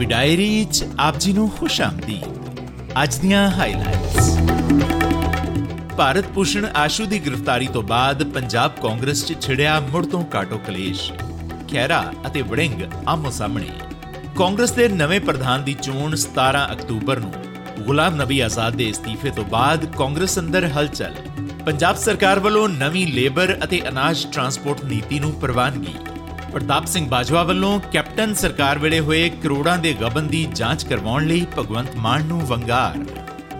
Punjabi diary ਚ ਆਪ ਜੀ ਨੂੰ ਖੁਸ਼ ਆਮਦੀਦ। ਅੱਜ ਦੀਆਂ ਹਾਈਲਾਈਟਸ ਭਾਰਤ ਭੂਸ਼ਣ ਆਸ਼ੂ ਦੀ ਗ੍ਰਿਫਤਾਰੀ ਤੋਂ ਬਾਅਦ ਪੰਜਾਬ ਕਾਂਗਰਸ 'ਚ ਛਿੜਿਆ ਮੁੜ ਤੋਂ ਕਾਟੋ ਕਲੇਸ਼। ਖੈਰਾ ਅਤੇ ਵੜਿੰਗ ਆਮੋ ਸਾਹਮਣੇ। ਕਾਂਗਰਸ ਦੇ ਨਵੇਂ ਪ੍ਰਧਾਨ ਦੀ ਚੋਣ 17 ਅਕਤੂਬਰ ਨੂੰ। ਗੁਲਾਮ ਨਬੀ ਆਜ਼ਾਦ ਦੇ ਅਸਤੀਫੇ ਤੋਂ ਬਾਅਦ ਕਾਂਗਰਸ ਅੰਦਰ ਹਲਚਲ। ਪੰਜਾਬ ਸਰਕਾਰ ਵੱਲੋਂ ਨਵੀਂ ਲੇਬਰ ਅਤੇ ਅਨਾਜ ਟਰਾਂਸਪੋਰਟ ਨੀਤੀ ਨੂੰ ਪ੍ਰਵਾਨਗੀ। ਪ੍ਰਤਾਪ ਸਿੰਘ ਬਾਜਵਾ ਵੱਲੋਂ ਕੈਪਟਨ ਸਰਕਾਰ ਵੇਲੇ ਹੋਏ ਕਰੋੜਾਂ ਦੇ ਗਬਨ ਦੀ ਜਾਂਚ ਕਰਵਾਉਣ ਲਈ ਭਗਵੰਤ ਮਾਨ ਨੂੰ ਵੰਗਾਰ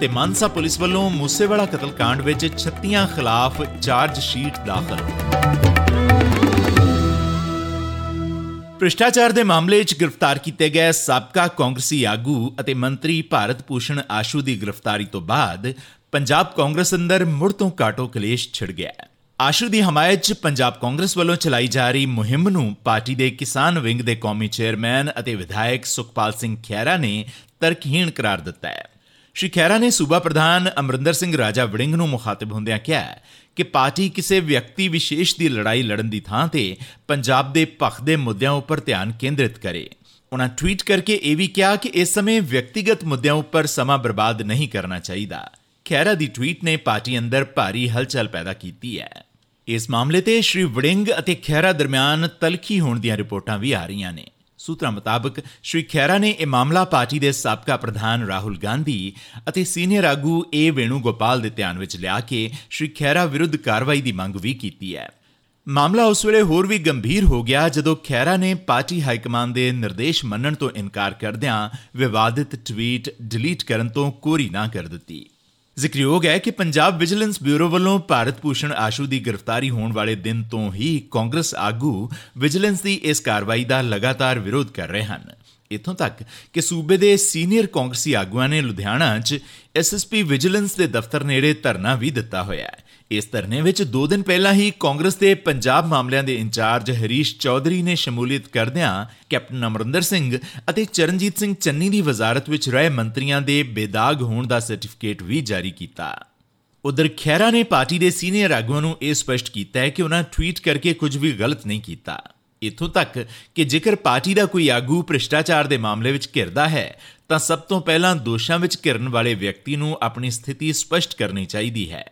ਤੇ ਮਾਨਸਾ ਪੁਲਿਸ ਵੱਲੋਂ ਮੂਸੇਵਾਲਾ ਕਤਲकांड ਵਿੱਚ 36 ਖਿਲਾਫ ਚਾਰਜ ਸ਼ੀਟ ਦਾਖਲ। ਭ੍ਰਿਸ਼ਟਾਚਾਰ ਦੇ ਮਾਮਲੇ 'ਚ ਗ੍ਰਿਫਤਾਰ ਕੀਤੇ ਗਏ ਸਾਬਕਾ ਕਾਂਗਰਸੀ ਆਗੂ ਅਤੇ ਮੰਤਰੀ ਭਾਰਤ ਭੂਸ਼ਣ ਆਸ਼ੂ ਦੀ ਗ੍ਰਿਫਤਾਰੀ ਤੋਂ ਬਾਅਦ ਪੰਜਾਬ ਕਾਂਗਰਸ ਅੰਦਰ ਮੁੜ ਤੋਂ ਕਾਟੋ ਕਲੇਸ਼ ਛਿੜ ਗਿਆ ਹੈ। ਆਸ਼ੂ ਦੀ ਹਮਾਇਤ 'ਚ ਪੰਜਾਬ ਕਾਂਗਰਸ ਵੱਲੋਂ ਚਲਾਈ ਜਾ ਰਹੀ ਮੁਹਿੰਮ ਨੂੰ ਪਾਰਟੀ ਦੇ ਕਿਸਾਨ ਵਿੰਗ ਦੇ ਕੌਮੀ ਚੇਅਰਮੈਨ ਅਤੇ ਵਿਧਾਇਕ ਸੁਖਪਾਲ ਸਿੰਘ ਖਹਿਰਾ ਨੇ ਤਰਕਹੀਣ ਕਰਾਰ ਦਿੱਤਾ ਹੈ। ਸ਼੍ਰੀ ਖਹਿਰਾ ਨੇ ਸੂਬਾ ਪ੍ਰਧਾਨ ਅਮਰਿੰਦਰ ਸਿੰਘ ਰਾਜਾ ਵੜਿੰਗ ਨੂੰ ਮੁਖਾਤਬ ਹੁੰਦਿਆਂ ਕਿਹਾ ਕਿ ਪਾਰਟੀ ਕਿਸੇ ਵਿਅਕਤੀ ਵਿਸ਼ੇਸ਼ ਦੀ ਲੜਾਈ ਲੜਨ ਦੀ ਥਾਂ ਤੇ ਪੰਜਾਬ ਦੇ ਪੱਖ ਦੇ ਮੁੱਦਿਆਂ ਉੱਪਰ ਧਿਆਨ ਕੇਂਦਰਿਤ ਕਰੇ। ਉਹਨਾਂ ਟਵੀਟ ਕਰਕੇ ਇਹ ਵੀ ਕਿਹਾ ਕਿ ਇਸ ਸਮੇਂ ਵਿਅਕਤੀਗਤ ਮੁੱਦਿਆਂ ਉੱਪਰ ਸਮਾਂ ਬਰਬਾਦ ਨਹੀਂ ਕਰਨਾ ਚਾਹੀਦਾ। ਖਹਿਰਾ ਦੀ ਟਵੀਟ ਨੇ ਪਾਰਟੀ ਅੰਦਰ ਭਾਰੀ ਹਲਚਲ ਪੈਦਾ ਕੀਤੀ ਹੈ। ਇਸ ਮਾਮਲੇ ਤੇ ਸ਼੍ਰੀ ਵੜਿੰਗ ਅਤੇ ਖਹਿਰਾ ਦਰਮਿਆਨ ਤਲਖੀ ਹੋਣ ਦੀਆਂ ਰਿਪੋਰਟਾਂ ਵੀ ਆ ਰਹੀਆਂ ਨੇ। ਸੂਤਰਾਂ ਮੁਤਾਬਕ ਸ਼੍ਰੀ ਖਹਿਰਾ ਨੇ ਇਹ ਮਾਮਲਾ ਪਾਰਟੀ ਦੇ ਸਾਬਕਾ ਪ੍ਰਧਾਨ ਰਾਹੁਲ ਗਾਂਧੀ ਅਤੇ ਸੀਨੀਅਰ ਆਗੂ ਏ ਵੇਣੂ ਗੋਪਾਲ ਦੇ ਧਿਆਨ ਵਿੱਚ ਲਿਆ ਕੇ ਸ਼੍ਰੀ ਖਹਿਰਾ ਵਿਰੁੱਧ ਕਾਰਵਾਈ ਦੀ ਮੰਗ ਵੀ ਕੀਤੀ ਹੈ। ਮਾਮਲਾ ਉਸ ਵੇਲੇ ਹੋਰ ਵੀ ਗੰਭੀਰ ਹੋ ਗਿਆ ਜਦੋਂ ਖਹਿਰਾ ਨੇ ਪਾਰਟੀ ਹਾਈ ਕਮਾਂਡ ਦੇ ਨਿਰਦੇਸ਼ ਮੰਨਣ ਤੋਂ ਇਨਕਾਰ ਕਰਦਿਆਂ ਵਿਵਾਦਿਤ ਟਵੀਟ ਡਿਲੀਟ ਕਰਨ ਤੋਂ ਕੋਰੀ ਨਾ ਕਰ ਦਿੱਤੀ। ਜ਼ਿਕਰਯੋਗ ਹੈ ਕਿ ਪੰਜਾਬ ਵਿਜੀਲੈਂਸ ਬਿਊਰੋ ਵੱਲੋਂ ਭਾਰਤ ਭੂਸ਼ਣ ਆਸ਼ੂ ਦੀ ਗ੍ਰਿਫਤਾਰੀ ਹੋਣ ਵਾਲੇ ਦਿਨ ਤੋਂ ਹੀ ਕਾਂਗਰਸ ਆਗੂ ਵਿਜੀਲੈਂਸ ਦੀ ਇਸ ਕਾਰਵਾਈ ਦਾ ਲਗਾਤਾਰ ਵਿਰੋਧ ਕਰ ਰਹੇ ਹਨ। ਇਥੋਂ ਤੱਕ ਕਿ ਸੂਬੇ ਦੇ ਸੀਨੀਅਰ ਕਾਂਗਰਸੀ ਆਗੂਆਂ ਨੇ ਲੁਧਿਆਣਾ 'ਚ ਐਸਐਸਪੀ ਵਿਜੀਲੈਂਸ ਦੇ ਦਫ਼ਤਰ ਨੇੜੇ ਧਰਨਾ ਵੀ ਦਿੱਤਾ ਹੋਇਆ ਹੈ। ਇਸ ਧਰਨੇ ਵਿੱਚ 2 ਦਿਨ ਪਹਿਲਾਂ ਹੀ ਕਾਂਗਰਸ ਦੇ ਪੰਜਾਬ ਮਾਮਲਿਆਂ ਦੇ ਇੰਚਾਰਜ ਹਰੀਸ਼ ਚੌਧਰੀ ਨੇ ਸ਼ਮੂਲੀਅਤ ਕਰਦਿਆਂ ਕੈਪਟਨ ਅਮਰਿੰਦਰ ਸਿੰਘ ਅਤੇ ਚਰਨਜੀਤ ਸਿੰਘ ਚੰਨੀ ਦੀ ਵਜ਼ਾਰਤ ਵਿੱਚ ਰਹੇ ਮੰਤਰੀਆਂ ਦੇ ਬੇਦਾਗ ਹੋਣ ਦਾ ਸਰਟੀਫਿਕੇਟ ਵੀ ਜਾਰੀ ਕੀਤਾ। ਉਧਰ ਖੈਰਾ ਨੇ ਪਾਰਟੀ ਦੇ ਸੀਨੀਅਰ ਆਗੂਆਂ ਨੂੰ ਇਹ ਸਪਸ਼ਟ ਕੀਤਾ ਹੈ ਕਿ ਉਹਨਾਂ ਟਵੀਟ ਕਰਕੇ ਕੁਝ ਵੀ ਗਲਤ ਨਹੀਂ ਕੀਤਾ। ਇਥੋਂ ਤੱਕ ਕਿ ਜੇਕਰ ਪਾਰਟੀ ਦਾ ਕੋਈ ਆਗੂ ਭ੍ਰਿਸ਼ਟਾਚਾਰ ਦੇ ਮਾਮਲੇ ਵਿੱਚ ਘਿਰਦਾ ਹੈ, ਤਾਂ ਸਭ ਤੋਂ ਪਹਿਲਾਂ ਦੋਸ਼ਾਂ ਵਿੱਚ ਘਿਰਨ ਵਾਲੇ ਵਿਅਕਤੀ ਨੂੰ ਆਪਣੀ ਸਥਿਤੀ ਸਪਸ਼ਟ ਕਰਨੀ ਚਾਹੀਦੀ ਹੈ।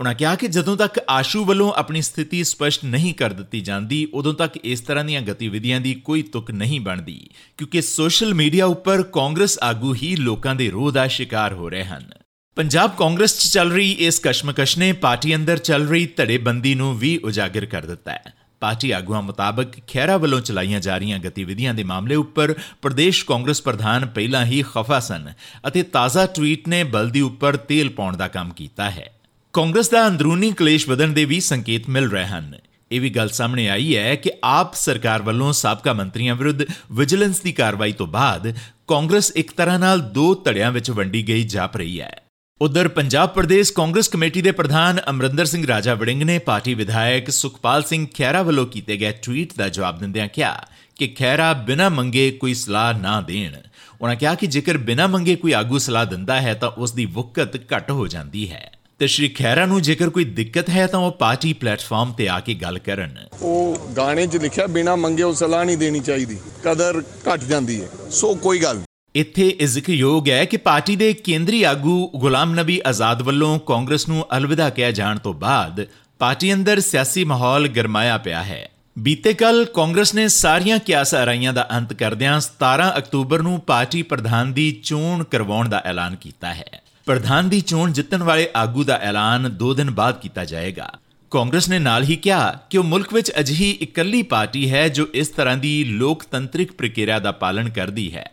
ਉਹਨਾਂ ਕਿਹਾ ਕਿ ਜਦੋਂ ਤੱਕ ਆਸ਼ੂ ਵੱਲੋਂ ਆਪਣੀ ਸਥਿਤੀ ਸਪਸ਼ਟ ਨਹੀਂ ਕਰ ਦਿੱਤੀ ਜਾਂਦੀ, ਉਦੋਂ ਤੱਕ ਇਸ ਤਰ੍ਹਾਂ ਦੀਆਂ ਗਤੀਵਿਧੀਆਂ ਦੀ ਕੋਈ ਤੁਕ ਨਹੀਂ ਬਣਦੀ, ਕਿਉਂਕਿ ਸੋਸ਼ਲ ਮੀਡੀਆ ਉੱਪਰ ਕਾਂਗਰਸ ਆਗੂ ਹੀ ਲੋਕਾਂ ਦੇ ਰੋਹ ਦਾ ਸ਼ਿਕਾਰ ਹੋ ਰਹੇ ਹਨ। ਪੰਜਾਬ ਕਾਂਗਰਸ 'ਚ ਚੱਲ ਰਹੀ ਇਸ ਕਸ਼ਮਕਸ਼ ਨੇ ਪਾਰਟੀ ਅੰਦਰ ਚੱਲ ਰਹੀ ਧੜੇਬੰਦੀ ਨੂੰ ਵੀ ਉਜਾਗਰ ਕਰ ਦਿੱਤਾ ਹੈ। ਪਾਰਟੀ ਆਗੂਆਂ ਮੁਤਾਬਕ ਖੈਰਾ ਵੱਲੋਂ ਚਲਾਈਆਂ ਜਾ ਰਹੀਆਂ ਗਤੀਵਿਧੀਆਂ ਦੇ ਮਾਮਲੇ ਉੱਪਰ ਪ੍ਰਦੇਸ਼ ਕਾਂਗਰਸ ਪ੍ਰਧਾਨ ਪਹਿਲਾਂ ਹੀ ਖਫਾ ਸਨ ਅਤੇ ਤਾਜ਼ਾ ਟਵੀਟ ਨੇ ਬਲਦੀ ਉੱਪਰ ਤੇਲ ਪਾਉਣ ਦਾ ਕੰਮ ਕੀਤਾ ਹੈ। ਕਾਂਗਰਸ ਦਾ ਅੰਦਰੂਨੀ ਕਲੇਸ਼ ਵਧਣ ਦੇ ਵੀ ਸੰਕੇਤ ਮਿਲ ਰਹੇ ਹਨ। ਇਹ ਵੀ ਗੱਲ ਸਾਹਮਣੇ ਆਈ ਹੈ ਕਿ ਆਪ ਸਰਕਾਰ ਵੱਲੋਂ ਸਾਬਕਾ ਮੰਤਰੀਆਂ ਵਿਰੁੱਧ ਵਿਜੀਲੈਂਸ ਦੀ ਕਾਰਵਾਈ ਤੋਂ ਬਾਅਦ ਕਾਂਗਰਸ ਇੱਕ ਤਰ੍ਹਾਂ ਨਾਲ ਦੋ ਧੜਿਆਂ ਵਿੱਚ ਵੰਡੀ ਗਈ ਜਾਪ ਰਹੀ ਹੈ। ਉਧਰ ਪੰਜਾਬ ਪ੍ਰਦੇਸ਼ ਕਾਂਗਰਸ ਕਮੇਟੀ ਦੇ ਪ੍ਰਧਾਨ ਅਮਰਿੰਦਰ ਸਿੰਘ ਰਾਜਾ ਵੜਿੰਗ ਨੇ ਪਾਰਟੀ ਵਿਧਾਇਕ ਸੁਖਪਾਲ ਸਿੰਘ ਖੈਰਾ ਵੱਲੋਂ ਕੀਤੇ ਗਏ ਟਵੀਟ ਦਾ ਜਵਾਬ ਦਿੰਦਿਆਂ ਕਿਹਾ ਕਿ ਖੈਰਾ ਬਿਨਾਂ ਮੰਗੇ ਕੋਈ ਸਲਾਹ ਨਾ ਦੇਣ। ਉਹਨਾਂ ਕਿਹਾ ਕਿ ਜੇਕਰ ਬਿਨਾਂ ਮੰਗੇ ਕੋਈ ਆਗੂ ਸਲਾਹ ਦਿੰਦਾ ਹੈ ਤਾਂ ਉਸ ਦੀ ਵਕਤ ਘੱਟ ਹੋ ਜਾਂਦੀ ਹੈ। ਤੇ ਸ਼੍ਰੀ ਖੈਰਾ ਨੂੰ ਜੇਕਰ ਕੋਈ ਦਿੱਕਤ ਹੈ ਤਾਂ ਉਹ ਪਾਰਟੀ ਪਲੇਟਫਾਰਮ ਤੇ ਆ ਕੇ ਗੱਲ ਕਰਨ। ਉਹ ਗਾਣੇ 'ਚ ਲਿਖਿਆ ਬਿਨਾ ਮੰਗੇ ਉਹ ਸਲਾਹ ਨਹੀਂ ਦੇਣੀ ਚਾਹੀਦੀ। ਕਦਰ ਘਟ ਜਾਂਦੀ ਹੈ। ਸੋ ਕੋਈ ਗੱਲ ਇੱਥੇ ਇਹ ਜ਼ਿਕਰਯੋਗ ਹੈ ਕਿ ਪਾਰਟੀ ਦੇ ਕੇਂਦਰੀ ਆਗੂ ਗੁਲਾਮ ਨਬੀ ਆਜ਼ਾਦ ਵੱਲੋਂ ਕਾਂਗਰਸ ਨੂੰ ਅਲਵਿਦਾ ਕਿਹਾ ਜਾਣ ਤੋਂ ਬਾਅਦ ਪਾਰਟੀ ਅੰਦਰ ਸਿਆਸੀ ਮਾਹੌਲ ਗਰਮਾਇਆ ਪਿਆ ਹੈ। ਬੀਤੇ ਕੱਲ ਕਾਂਗਰਸ ਨੇ ਸਾਰੀਆਂ ਕਿਆਸ ਅਰਾਈਆਂ ਦਾ ਅੰਤ ਕਰਦਿਆਂ 17 ਅਕਤੂਬਰ ਨੂੰ ਪਾਰਟੀ ਪ੍ਰਧਾਨ ਦੀ ਚੋਣ ਕਰਵਾਉਣ ਦਾ ਐਲਾਨ ਕੀਤਾ ਹੈ। ਪ੍ਰਧਾਨ ਦੀ ਚੋਣ ਜਿੱਤਣ ਵਾਲੇ ਆਗੂ ਦਾ ਐਲਾਨ 2 ਦਿਨ ਬਾਅਦ ਕੀਤਾ ਜਾਏਗਾ। ਕਾਂਗਰਸ ਨੇ ਨਾਲ ਹੀ ਕਿਹਾ ਕਿ ਉਹ ਮੁਲਕ ਵਿੱਚ ਅਜਿਹੀ ਇਕੱਲੀ ਪਾਰਟੀ ਹੈ ਜੋ ਇਸ ਤਰ੍ਹਾਂ ਦੀ ਲੋਕਤੰਤਰਿਕ ਪ੍ਰਕਿਰਿਆ ਦਾ ਪਾਲਣ ਕਰਦੀ ਹੈ।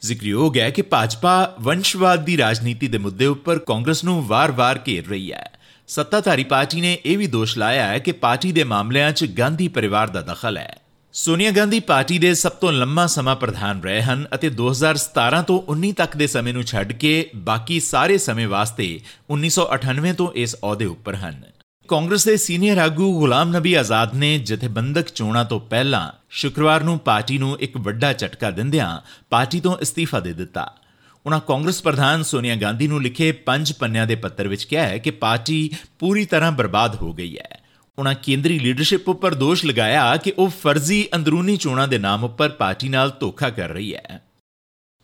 ਜ਼ਿਕਰਯੋਗ ਹੈ ਕਿ ਭਾਜਪਾ ਵੰਸ਼ਵਾਦ ਦੀ ਰਾਜਨੀਤੀ ਦੇ ਮੁੱਦੇ ਉੱਪਰ ਕਾਂਗਰਸ ਨੂੰ ਵਾਰ-ਵਾਰ ਘੇਰ ਰਹੀ ਹੈ। ਸੱਤਾਧਾਰੀ ਪਾਰਟੀ ਨੇ ਇਹ ਵੀ ਦੋਸ਼ ਲਾਇਆ ਹੈ ਕਿ ਪਾਰਟੀ ਦੇ ਮਾਮਲਿਆਂ 'ਚ ਗਾਂਧੀ ਪਰਿਵਾਰ ਦਾ ਦਖਲ ਹੈ। ਸੋਨੀਆ ਗਾਂਧੀ ਪਾਰਟੀ ਦੇ ਸਭ ਤੋਂ ਲੰਮਾ ਸਮਾਂ ਪ੍ਰਧਾਨ ਰਹੇ ਹਨ ਅਤੇ 2017 ਤੋਂ 19 ਤੱਕ ਦੇ ਸਮੇਂ ਨੂੰ ਛੱਡ ਕੇ ਬਾਕੀ ਸਾਰੇ ਸਮੇਂ ਵਾਸਤੇ 1998 ਤੋਂ ਇਸ ਅਹੁਦੇ ਉੱਪਰ ਹਨ। ਕਾਂਗਰਸ ਦੇ ਸੀਨੀਅਰ ਆਗੂ ਗੁਲਾਮ ਨਬੀ ਆਜ਼ਾਦ ਨੇ ਜਥੇਬੰਦਕ ਚੋਣਾਂ ਤੋਂ ਪਹਿਲਾਂ ਸ਼ੁੱਕਰਵਾਰ ਨੂੰ ਪਾਰਟੀ ਨੂੰ ਇੱਕ ਵੱਡਾ ਝਟਕਾ ਦਿੰਦਿਆਂ ਪਾਰਟੀ ਤੋਂ ਅਸਤੀਫਾ ਦੇ ਦਿੱਤਾ। ਉਹਨਾਂ ਕਾਂਗਰਸ ਪ੍ਰਧਾਨ ਸੋਨੀਆ ਗਾਂਧੀ ਨੂੰ ਲਿਖੇ ਪੰਜ ਪੰਨਿਆਂ ਦੇ ਪੱਤਰ ਵਿੱਚ ਕਿਹਾ ਹੈ ਕਿ ਪਾਰਟੀ ਪੂਰੀ ਤਰ੍ਹਾਂ ਬਰਬਾਦ ਹੋ ਗਈ ਹੈ। ਉਹਨਾਂ ਕੇਂਦਰੀ ਲੀਡਰਸ਼ਿਪ ਉੱਪਰ ਦੋਸ਼ ਲਗਾਇਆ ਕਿ ਉਹ ਫਰਜ਼ੀ ਅੰਦਰੂਨੀ ਚੋਣਾਂ ਦੇ ਨਾਮ ਉੱਪਰ ਪਾਰਟੀ ਨਾਲ ਧੋਖਾ ਕਰ ਰਹੀ ਹੈ।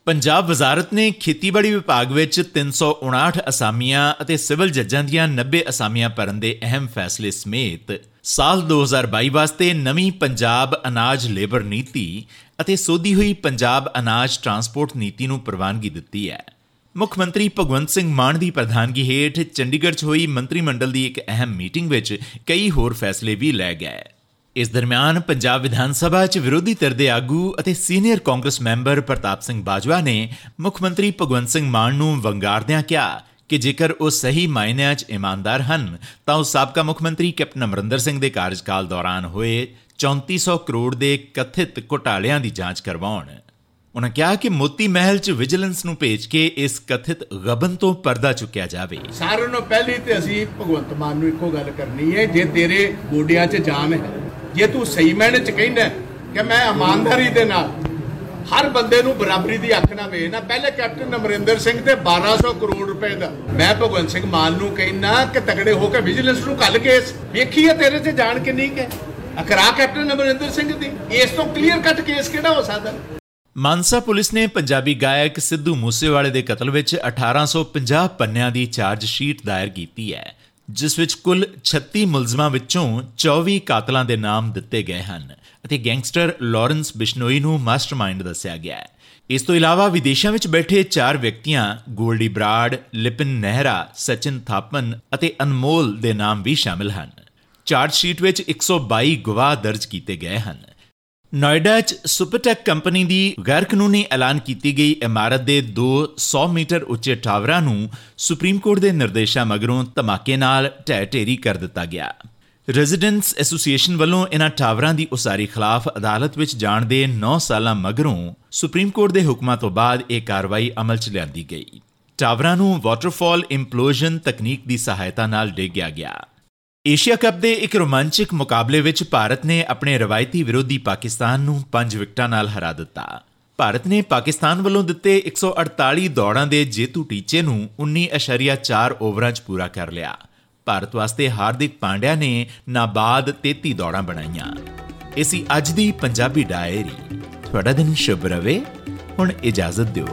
ਪੰਜਾਬ ਵਜ਼ਾਰਤ ਨੇ ਖੇਤੀਬਾੜੀ ਵਿਭਾਗ ਵਿੱਚ 359 ਅਸਾਮੀਆਂ ਅਤੇ ਸਿਵਲ ਜੱਜਾਂ ਦੀਆਂ 90 ਅਸਾਮੀਆਂ ਭਰਨ ਦੇ ਅਹਿਮ ਫੈਸਲੇ ਸਮੇਤ ਸਾਲ 2022 ਵਾਸਤੇ ਨਵੀਂ ਪੰਜਾਬ ਅਨਾਜ ਲੇਬਰ ਨੀਤੀ ਅਤੇ ਸੋਧੀ ਹੋਈ ਪੰਜਾਬ ਅਨਾਜ ਟਰਾਂਸਪੋਰਟ ਨੀਤੀ ਨੂੰ ਪ੍ਰਵਾਨਗੀ ਦਿੱਤੀ ਹੈ। ਮੁੱਖ ਮੰਤਰੀ ਭਗਵੰਤ ਸਿੰਘ ਮਾਨ ਦੀ ਪ੍ਰਧਾਨਗੀ ਹੇਠ ਚੰਡੀਗੜ੍ਹ 'ਚ ਹੋਈ ਮੰਤਰੀ ਮੰਡਲ ਦੀ ਇੱਕ ਅਹਿਮ ਮੀਟਿੰਗ ਵਿੱਚ ਕਈ ਹੋਰ ਫੈਸਲੇ ਵੀ ਲਏ ਗਏ। ਇਸ ਦਰਮਿਆਨ ਪੰਜਾਬ ਵਿਧਾਨ ਸਭਾ 'ਚ ਵਿਰੋਧੀ ਧਿਰ ਦੇ ਆਗੂ ਅਤੇ ਸੀਨੀਅਰ ਕਾਂਗਰਸ ਮੈਂਬਰ ਪ੍ਰਤਾਪ ਸਿੰਘ ਬਾਜਵਾ ਨੇ ਮੁੱਖ ਮੰਤਰੀ ਭਗਵੰਤ ਸਿੰਘ ਮਾਨ ਨੂੰ ਵੰਗਾਰਦਿਆਂ ਕਿਹਾ ਕਿ ਜੇਕਰ ਉਹ ਸਹੀ ਮਾਇਨਿਆਂ 'ਚ ਇਮਾਨਦਾਰ ਹਨ, ਤਾਂ ਉਹ ਸਾਬਕਾ ਮੁੱਖ ਮੰਤਰੀ ਕੈਪਟਨ ਅਮਰਿੰਦਰ ਸਿੰਘ ਦੇ ਕਾਰਜਕਾਲ ਦੌਰਾਨ ਹੋਏ 3400 ਕਰੋੜ ਦੇ ਕਥਿਤ ਘੁਟਾਲਿਆਂ ਦੀ ਜਾਂਚ ਕਰਵਾਉਣ। ਉਹਨਾਂ ਕਿਹਾ ਕਿ ਮੋਤੀ ਮਹਿਲ 'ਚ ਵਿਜੀਲੈਂਸ ਨੂੰ ਭੇਜ ਕੇ ਇਸ ਕਥਿਤ ਗਬਨ ਤੋਂ ਪਰਦਾ ਚੁੱਕਿਆ ਜਾਵੇ। ਸਾਰਿਆਂ ਨੂੰ ਪਹਿਲੀ ਤੇ ਅਸੀਂ ਭਗਵੰਤ ਮਾਨ ਨੂੰ ਇੱਕੋ ਗੱਲ ਕਰਨੀ ਹੈ, ਜੇ ਤੇਰੇ ਗੋਡਿਆਂ 'ਚ ਜਾਨ ਹੈ, ਜੇ ਤੂੰ ਸਹੀ ਮੈਨੇ 'ਚ ਕਹਿੰਦਾ ਕਿ ਮੈਂ ਇਮਾਨਦਾਰੀ ਦੇ ਨਾਲ ਹਰ ਬੰਦੇ ਨੂੰ ਬਰਾਬਰੀ ਦੀ ਅੱਖ ਨਾਲ ਵੇਖਣਾ ਪਹਿਲੇ ਕੈਪਟਨ ਅਮਰਿੰਦਰ ਸਿੰਘ ਤੇ 1200 ਕਰੋੜ ਰੁਪਏ ਦਾ। ਮੈਂ ਭਗਵੰਤ ਸਿੰਘ ਮਾਨ ਨੂੰ ਕਹਿਣਾ ਕਿ ਤਗੜੇ ਹੋ ਕੇ ਵਿਜੀਲੈਂਸ ਨੂੰ ਕੱਲ ਕੇਸ, ਵੇਖੀਏ ਤੇਰੇ 'ਚ ਜਾਣ ਕਿੰਨੀ ਕਿ ਅਕਰਾ ਕੈਪਟਨ ਅਮਰਿੰਦਰ ਸਿੰਘ ਦੀ, ਇਸ ਤੋਂ ਕਲੀਅਰ ਕੱਟ ਕੇਸ ਕਿਹੜਾ ਹੋ ਸਕਦਾ? ਮਾਨਸਾ ਪੁਲਿਸ ਨੇ ਪੰਜਾਬੀ ਗਾਇਕ ਸਿੱਧੂ ਮੂਸੇਵਾਲੇ ਦੇ ਕਤਲ ਵਿੱਚ 1850 ਪੰਨਿਆਂ ਦੀ ਚਾਰਜ ਸ਼ੀਟ ਦਾਇਰ ਕੀਤੀ ਹੈ, ਜਿਸ ਵਿੱਚ ਕੁੱਲ 36 ਮੁਲਜ਼ਮਾਂ ਵਿੱਚੋਂ 24 ਕਾਤਲਾਂ ਦੇ ਨਾਮ ਦਿੱਤੇ ਗਏ ਹਨ ਅਤੇ ਗੈਂਗਸਟਰ ਲਾਰੈਂਸ ਬਿਸ਼ਨੋਈ ਨੂੰ ਮਾਸਟਰਮਾਈਂਡ ਦੱਸਿਆ ਗਿਆ ਹੈ। ਇਸ ਤੋਂ ਇਲਾਵਾ ਵਿਦੇਸ਼ਾਂ ਵਿੱਚ ਬੈਠੇ ਚਾਰ ਵਿਅਕਤੀਆਂ, ਗੋਲਡੀ ਬਰਾਡ ਲਿਪਨ ਨਹਿਰਾ, ਸਚਿਨ ਥਾਪਨ ਅਤੇ ਅਨਮੋਲ ਦੇ ਨਾਮ ਵੀ ਸ਼ਾਮਿਲ ਹਨ। ਚਾਰਜ ਸ਼ੀਟ ਵਿੱਚ 122 ਗਵਾਹ ਦਰਜ ਕੀਤੇ ਗਏ ਹਨ। ਨੋਇਡਾ 'ਚ ਸੁਪਰਟੈਕ ਕੰਪਨੀ ਦੀ ਗੈਰ ਕਾਨੂੰਨੀ ਐਲਾਨ ਕੀਤੀ ਗਈ ਇਮਾਰਤ ਦੇ 200 ਮੀਟਰ ਉੱਚੇ ਟਾਵਰਾਂ ਨੂੰ ਸੁਪਰੀਮ ਕੋਰਟ ਦੇ ਨਿਰਦੇਸ਼ਾਂ ਮਗਰੋਂ ਧਮਾਕੇ ਨਾਲ ਢਹਿ ਢੇਰੀ ਕਰ ਦਿੱਤਾ ਗਿਆ। ਰੈਜ਼ੀਡੈਂਟਸ ਐਸੋਸੀਏਸ਼ਨ ਵੱਲੋਂ ਇਹਨਾਂ ਟਾਵਰਾਂ ਦੀ ਉਸਾਰੀ ਖਿਲਾਫ ਅਦਾਲਤ ਵਿੱਚ ਜਾਣ ਦੇ 9 ਸਾਲਾਂ ਮਗਰੋਂ ਸੁਪਰੀਮ ਕੋਰਟ ਦੇ ਹੁਕਮਾਂ ਤੋਂ ਬਾਅਦ ਇਹ ਕਾਰਵਾਈ ਅਮਲ 'ਚ ਲਿਆਂਦੀ ਗਈ। ਟਾਵਰਾਂ ਨੂੰ ਵਾਟਰਫਾਲ ਇੰਪਲੋਜਨ ਤਕਨੀਕ ਦੀ ਸਹਾਇਤਾ ਨਾਲ ਡੇਗਿਆ ਗਿਆ। ਏਸ਼ੀਆ ਕੱਪ ਦੇ ਇੱਕ ਰੋਮਾਂਚਕ ਮੁਕਾਬਲੇ ਵਿੱਚ ਭਾਰਤ ਨੇ ਆਪਣੇ ਰਵਾਇਤੀ ਵਿਰੋਧੀ ਪਾਕਿਸਤਾਨ ਨੂੰ 5 ਵਿਕਟਾਂ ਨਾਲ ਹਰਾ ਦਿੱਤਾ। ਭਾਰਤ ਨੇ ਪਾਕਿਸਤਾਨ ਵੱਲੋਂ ਦਿੱਤੇ 148 ਦੌੜਾਂ ਦੇ ਜੇਤੂ ਟੀਚੇ ਨੂੰ 19.4 ਓਵਰਾਂ 'ਚ ਪੂਰਾ ਕਰ ਲਿਆ। ਭਾਰਤ ਵਾਸਤੇ ਹਾਰਦਿਕ ਪਾਂਡਿਆ ਨੇ ਨਾਬਾਦ 33 ਦੌੜਾਂ ਬਣਾਈਆਂ। ਇਸੀ ਅੱਜ ਦੀ ਪੰਜਾਬੀ ਡਾਇਰੀ। ਤੁਹਾਡਾ ਦਿਨ ਸ਼ੁਭ ਰਵੇ। ਹੁਣ ਇਜਾਜ਼ਤ ਦਿਓ।